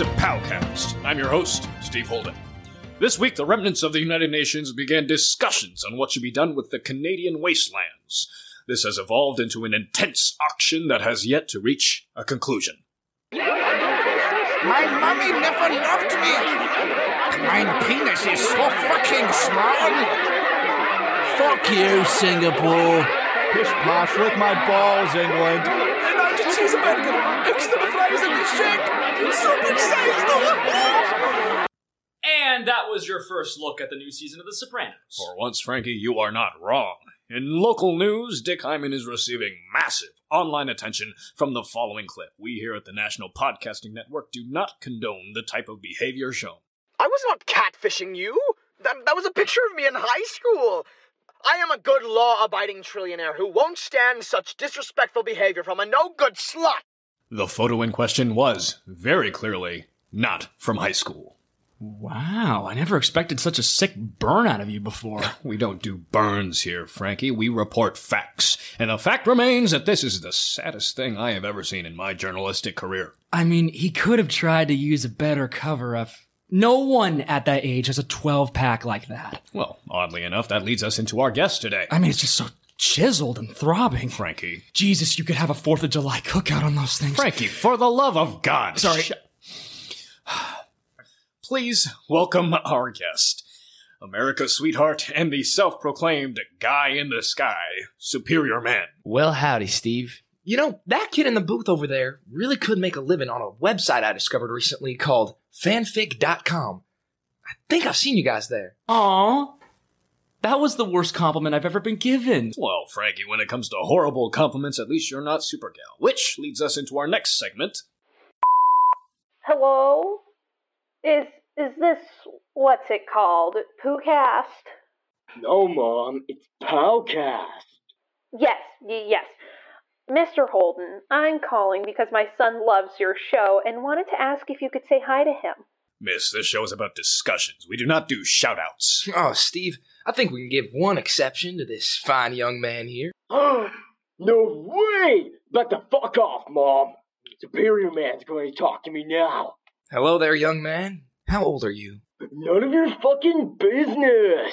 To Powcast. I'm your host, Steve Holden. This week, the remnants of the United Nations began discussions on what should be done with the Canadian wastelands. This has evolved into an intense auction that has yet to reach a conclusion. My mommy never loved me. My penis is so fucking small. Fuck you, Singapore. Pish posh, lick my balls, England. Large cheese American, extra fries in the shake. Super sized. And that was your first look at the new season of The Sopranos. For once, Frankie, you are not wrong. In local news, Dick Hyman is receiving massive online attention from the following clip. We here at the National Podcasting Network do not condone the type of behavior shown. I was not catfishing you. That, that was a picture of me in high school. I am a good law abiding trillionaire who won't stand such disrespectful behavior from a no good slut. The photo in question was, very clearly, not from high school. Wow, I never expected such a sick burn out of you before. We don't do burns here, Frankie. We report facts. And the fact remains that this is the saddest thing I have ever seen in my journalistic career. I mean, he could have tried to use a better cover up. No one at that age has a 12 pack like that. Well, oddly enough, that leads us into our guest today. I mean, it's just so chiseled and throbbing. Frankie. Jesus, you could have a 4th of July cookout on those things. Frankie, for the love of God. Sorry. sh- Please welcome our guest. America's sweetheart and the self proclaimed guy in the sky, Superior Man. Well, howdy, Steve. You know, that kid in the booth over there really could make a living on a website I discovered recently called fanfic.com. I think I've seen you guys there. Aw. That was the worst compliment I've ever been given. Well, Frankie, when it comes to horrible compliments, at least you're not Supergal. Which leads us into our next segment. Hello? Is is this what's it called? Poocast? No, Mom, it's Powcast. Yes, y- yes. Mr. Holden, I'm calling because my son loves your show and wanted to ask if you could say hi to him. Miss, this show is about discussions. We do not do shoutouts. Oh, Steve, I think we can give one exception to this fine young man here. no way! Back the fuck off, Mom. Superior Man's going to talk to me now. Hello there, young man. How old are you? None of your fucking business.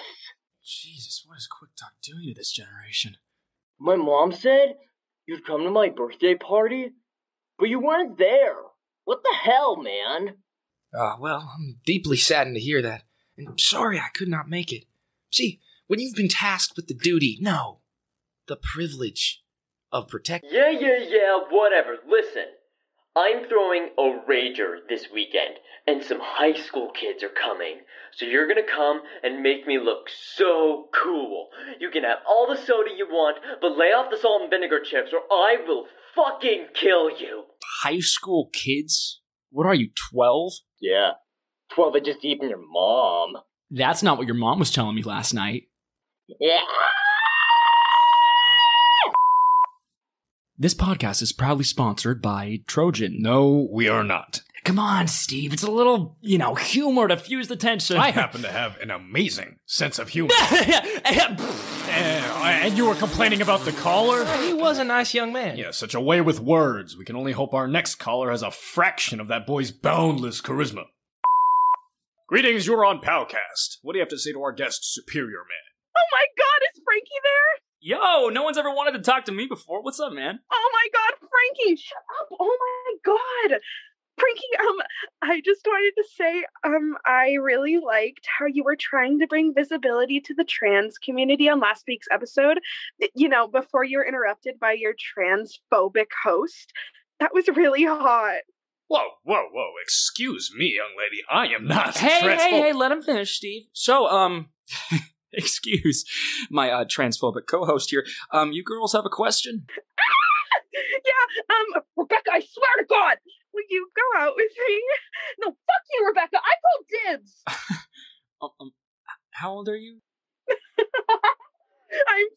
Jesus, what is Quick Talk doing to this generation? My mom said you'd come to my birthday party, but you weren't there. What the hell, man? Ah, well, I'm deeply saddened to hear that, and I'm sorry I could not make it. See, when you've been tasked with the duty, no, the privilege of protecting. Yeah, yeah, yeah, whatever. Listen, I'm throwing a rager this weekend, and some high school kids are coming. So you're gonna come and make me look so cool. You can have all the soda you want, but lay off the salt and vinegar chips, or I will fucking kill you. High school kids? What are you, 12? Yeah. 12 had just eaten your mom. That's not what your mom was telling me last night. Yeah. This podcast is proudly sponsored by Trojan. No, we are not. Come on, Steve. It's a little, you know, humor to fuse the tension. I happen to have an amazing sense of humor. Eh, and you were complaining about the caller? He was a nice young man. Yeah, such a way with words. We can only hope our next caller has a fraction of that boy's boundless charisma. Greetings, you're on Powcast. What do you have to say to our guest, Superior Man? Oh my god, it's Frankie there? Yo, no one's ever wanted to talk to me before. What's up, man? Oh my god, Frankie, shut up. Oh my god. Frankie, um, I just wanted to say, um, I really liked how you were trying to bring visibility to the trans community on last week's episode. You know, before you were interrupted by your transphobic host. That was really hot. Whoa, whoa, whoa. Excuse me, young lady. I am not Hey, transphobic. hey, hey, let him finish, Steve. So, um, excuse my uh, transphobic co-host here. Um, you girls have a question? yeah, um, Rebecca, I swear to God, will you go out with me? No, fuck you, Rebecca. I call dibs. Um, um, how old are you? I'm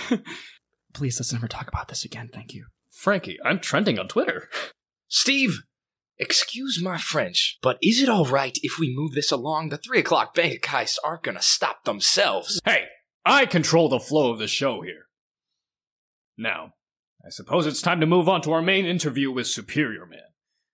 15. Please, let's never talk about this again. Thank you. Frankie, I'm trending on Twitter. Steve, excuse my French, but is it all right if we move this along? The three o'clock bank heists aren't gonna stop themselves. Hey, I control the flow of the show here. Now, I suppose it's time to move on to our main interview with Superior Man.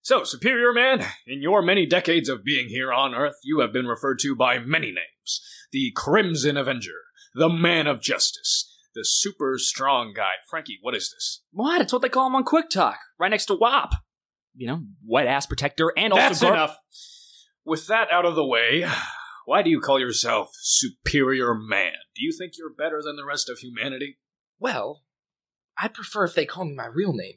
So, Superior Man, in your many decades of being here on Earth, you have been referred to by many names the Crimson Avenger, the Man of Justice, the super strong guy. Frankie, what is this? What? It's what they call him on Quick Talk, right next to WAP. You know, wet ass protector and also That's gar- enough. With that out of the way, why do you call yourself Superior Man? Do you think you're better than the rest of humanity? Well, I'd prefer if they call me my real name.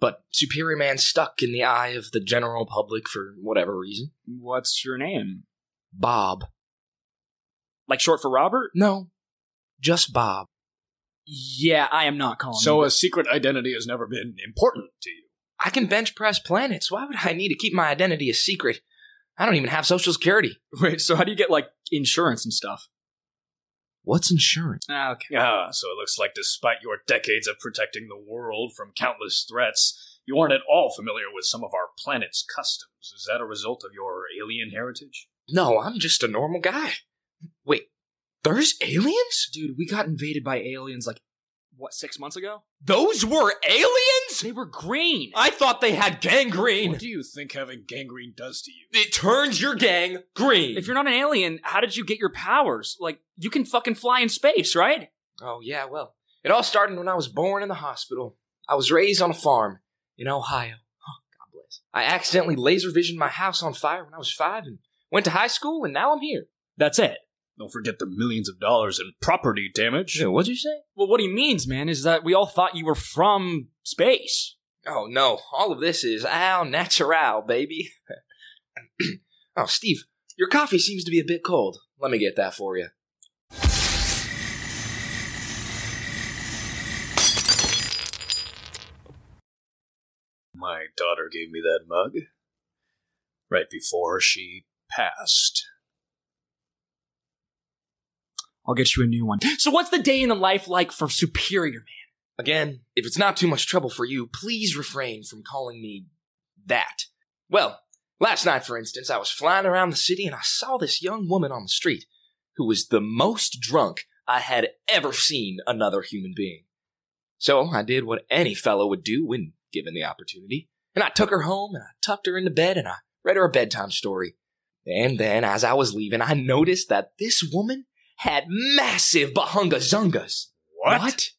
But Superior Man stuck in the eye of the general public for whatever reason. What's your name? Bob. Like short for Robert? No, just Bob. Yeah, I am not calling So you. a secret identity has never been important to you. I can bench press planets. Why would I need to keep my identity a secret? I don't even have Social Security. Wait, so how do you get like insurance and stuff? What's insurance? Ah, okay. Ah, so it looks like despite your decades of protecting the world from countless threats, you aren't at all familiar with some of our planet's customs. Is that a result of your alien heritage? No, I'm just a normal guy. Wait, there's aliens? Dude, we got invaded by aliens like what, six months ago? Those were aliens? They were green. I thought they had gangrene. What do you think having gangrene does to you? It turns your gang green. If you're not an alien, how did you get your powers? Like, you can fucking fly in space, right? Oh, yeah, well, it all started when I was born in the hospital. I was raised on a farm in Ohio. Oh, God bless. I accidentally laser visioned my house on fire when I was five and went to high school, and now I'm here. That's it. Don't forget the millions of dollars in property damage. what'd you say? Well, what he means, man, is that we all thought you were from space. Oh, no, all of this is al natural, baby. oh, Steve, your coffee seems to be a bit cold. Let me get that for you. My daughter gave me that mug right before she passed. I'll get you a new one. So, what's the day in the life like for Superior Man? Again, if it's not too much trouble for you, please refrain from calling me that. Well, last night, for instance, I was flying around the city and I saw this young woman on the street who was the most drunk I had ever seen another human being. So I did what any fellow would do when given the opportunity, and I took her home and I tucked her into bed and I read her a bedtime story. And then, as I was leaving, I noticed that this woman had massive bahunga zungas. What?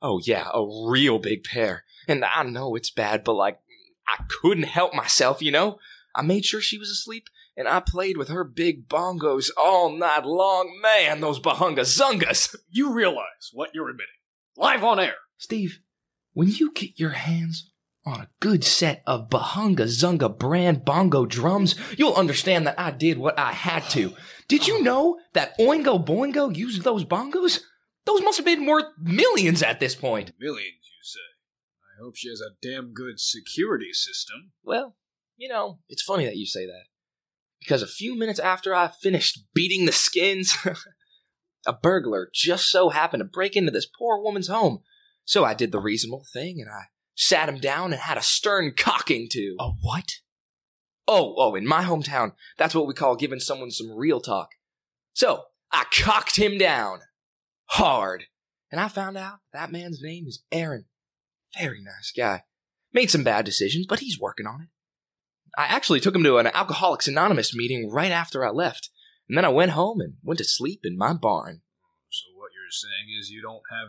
Oh, yeah, a real big pair. And I know it's bad, but like, I couldn't help myself, you know? I made sure she was asleep, and I played with her big bongos all night long. Man, those bahunga zungas! You realize what you're admitting. Live on air. Steve, when you get your hands on a good set of Bahunga Zunga brand bongo drums, you'll understand that I did what I had to. Did you know that Oingo Boingo used those bongos? Those must have been worth millions at this point. Millions, you say. I hope she has a damn good security system. Well, you know, it's funny that you say that. Because a few minutes after I finished beating the skins, a burglar just so happened to break into this poor woman's home. So I did the reasonable thing and I sat him down and had a stern cocking to. A what? Oh, oh, in my hometown, that's what we call giving someone some real talk. So I cocked him down hard. And I found out that man's name is Aaron. Very nice guy. Made some bad decisions, but he's working on it. I actually took him to an Alcoholics Anonymous meeting right after I left. And then I went home and went to sleep in my barn. So what you're saying is you don't have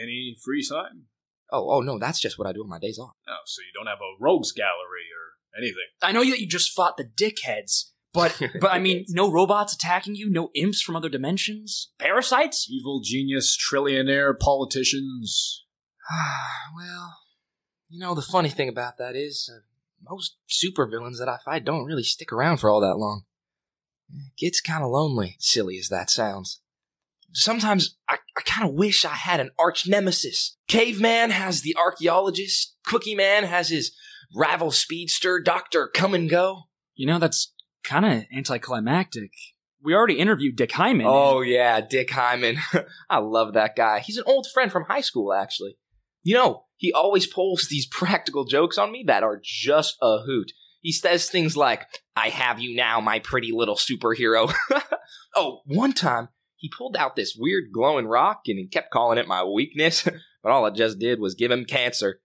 any free time? Oh, oh no, that's just what I do on my days off. Oh, so you don't have a rogues gallery or anything. I know that you just fought the dickheads, but but I mean, no robots attacking you, no imps from other dimensions, parasites. Evil genius, trillionaire, politicians. well, you know, the funny thing about that is, uh, most supervillains that I fight don't really stick around for all that long. It gets kind of lonely, silly as that sounds. Sometimes I, I kind of wish I had an arch nemesis. Caveman has the archaeologist, Cookie Man has his rival speedster, Dr. Come and Go. You know, that's kind of anticlimactic. We already interviewed Dick Hyman. Oh, yeah, Dick Hyman. I love that guy. He's an old friend from high school, actually. You know, he always pulls these practical jokes on me that are just a hoot. He says things like, I have you now, my pretty little superhero. oh, one time he pulled out this weird glowing rock and he kept calling it my weakness. but all it just did was give him cancer.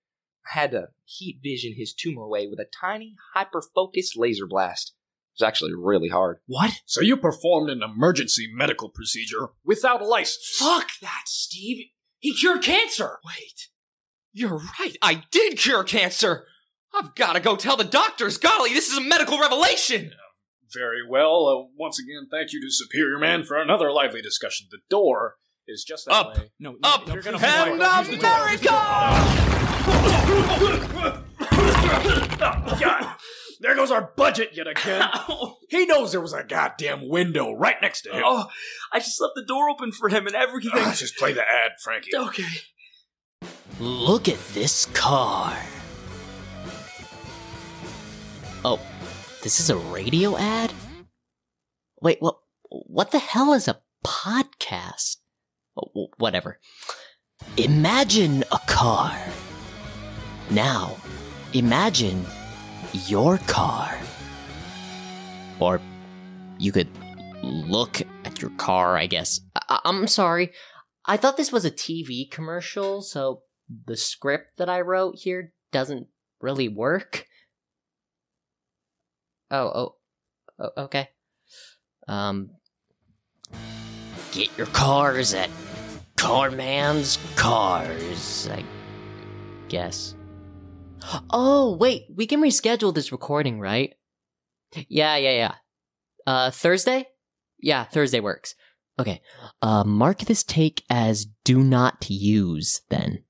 I had to heat vision his tumor away with a tiny, hyper focused laser blast. It was actually really hard. What? So you performed an emergency medical procedure without a license. Fuck that, Steve. He cured cancer. Wait, you're right. I did cure cancer. I've got to go tell the doctors. Golly, this is a medical revelation. Very well. Uh, once again, thank you to Superior Man for another lively discussion. The door is just that Up. way. No, no, Up you're gonna and use the door. America! Oh, God. There goes our budget yet again. He knows there was a goddamn window right next to him. Oh, I just left the door open for him and everything. Ah, just play the ad, Frankie. okay. Look at this car. Oh, this is a radio ad? Wait, what? What the hell is a podcast? Whatever. Imagine a car. Now, imagine your car. Or you could look at your car, I guess. I- I'm sorry. I thought this was a TV commercial, so the script that I wrote here doesn't really work. Oh, oh, oh okay. Um, get your cars at Carman's Cars, I guess. Oh, wait, we can reschedule this recording, right? Yeah, yeah, yeah. Uh, Thursday? Yeah, Thursday works. Okay, uh, mark this take as do not use then.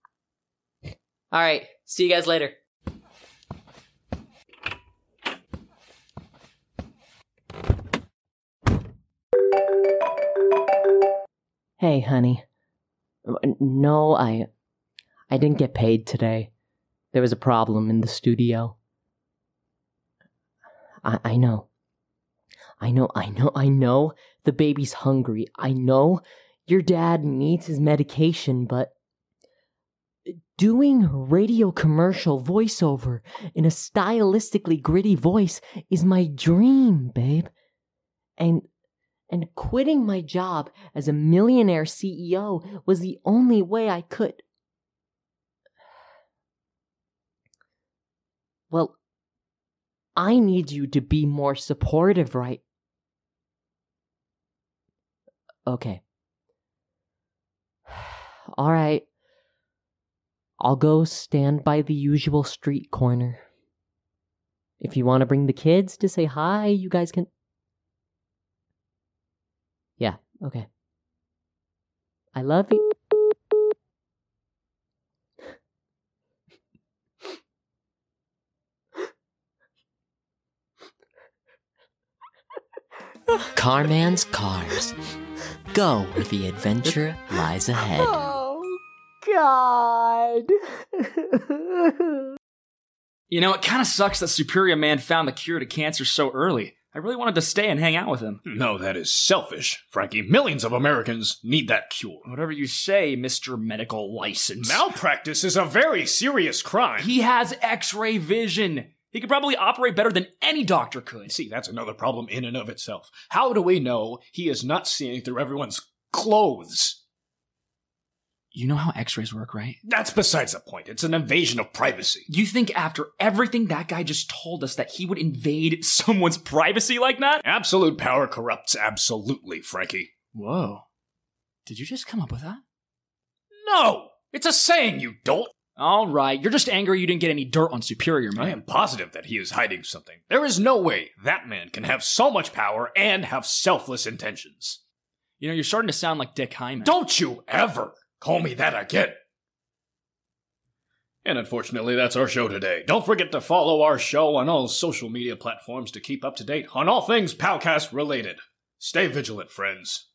Alright, see you guys later. Hey, honey. No, I. I didn't get paid today. There was a problem in the studio. I, I know. I know, I know, I know. The baby's hungry. I know your dad needs his medication, but doing radio commercial voiceover in a stylistically gritty voice is my dream, babe. And and quitting my job as a millionaire CEO was the only way I could. Well, I need you to be more supportive, right? Okay. All right. I'll go stand by the usual street corner. If you want to bring the kids to say hi, you guys can. Yeah, okay. I love you. Carman's Cars. Go where the adventure lies ahead. Oh, God. You know, it kind of sucks that Superior Man found the cure to cancer so early. I really wanted to stay and hang out with him. No, that is selfish, Frankie. Millions of Americans need that cure. Whatever you say, Mr. Medical License. Malpractice is a very serious crime. He has x ray vision. He could probably operate better than any doctor could. See, that's another problem in and of itself. How do we know he is not seeing through everyone's clothes? You know how x rays work, right? That's besides the point. It's an invasion of privacy. You think after everything that guy just told us that he would invade someone's privacy like that? Absolute power corrupts absolutely, Frankie. Whoa. Did you just come up with that? No! It's a saying, you dolt! All right, you're just angry you didn't get any dirt on Superior Man. I am positive that he is hiding something. There is no way that man can have so much power and have selfless intentions. You know, you're starting to sound like Dick Hyman. Don't you ever call me that again! And unfortunately, that's our show today. Don't forget to follow our show on all social media platforms to keep up to date on all things Powcast related. Stay vigilant, friends.